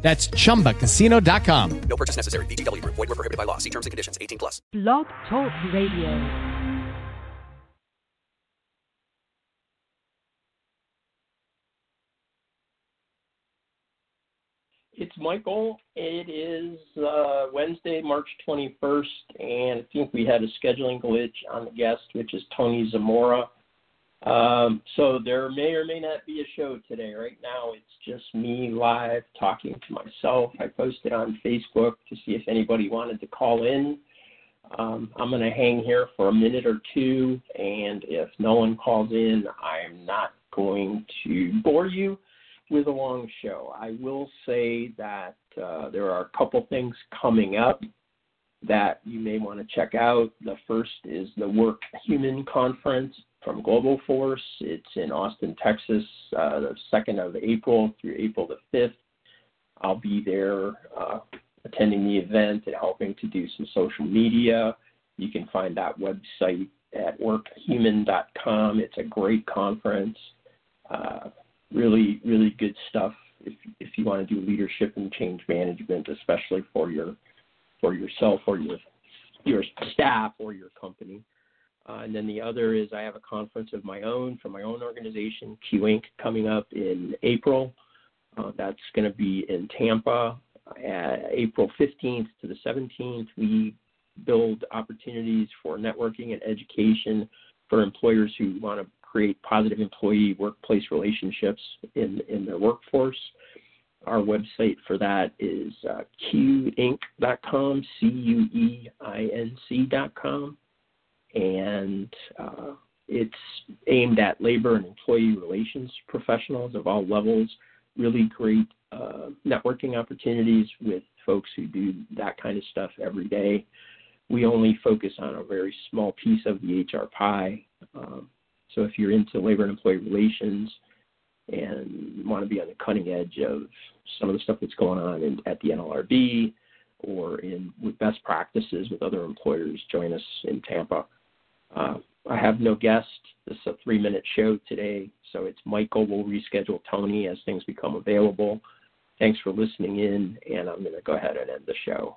That's chumbacasino.com. No purchase necessary. VGW Group. Void were prohibited by law. See terms and conditions. 18 plus. Blog Talk Radio. It's Michael. It is uh, Wednesday, March 21st, and I think we had a scheduling glitch on the guest, which is Tony Zamora. Um, so there may or may not be a show today. Right now, it's just me live talking to myself. I posted on Facebook to see if anybody wanted to call in. Um, I'm going to hang here for a minute or two, and if no one calls in, I'm not going to bore you with a long show. I will say that uh, there are a couple things coming up that you may want to check out. The first is the Work Human Conference from Globoforce. It's in Austin, Texas, uh, the 2nd of April through April the 5th. I'll be there uh, attending the event and helping to do some social media. You can find that website at workhuman.com. It's a great conference. Uh, really, really good stuff if, if you want to do leadership and change management, especially for your for yourself or your your staff or your company. Uh, and then the other is I have a conference of my own for my own organization, CUE Inc., coming up in April. Uh, that's going to be in Tampa, uh, April 15th to the 17th. We build opportunities for networking and education for employers who want to create positive employee workplace relationships in, in their workforce. Our website for that is uh, cueinc.com, C U E I N C.com and uh, it's aimed at labor and employee relations professionals of all levels. Really great uh, networking opportunities with folks who do that kind of stuff every day. We only focus on a very small piece of the HR pie. Um, so if you're into labor and employee relations and want to be on the cutting edge of some of the stuff that's going on in, at the NLRB or in with best practices with other employers, join us in Tampa. Uh, I have no guest. This is a three minute show today, so it's Michael. We'll reschedule Tony as things become available. Thanks for listening in, and I'm going to go ahead and end the show.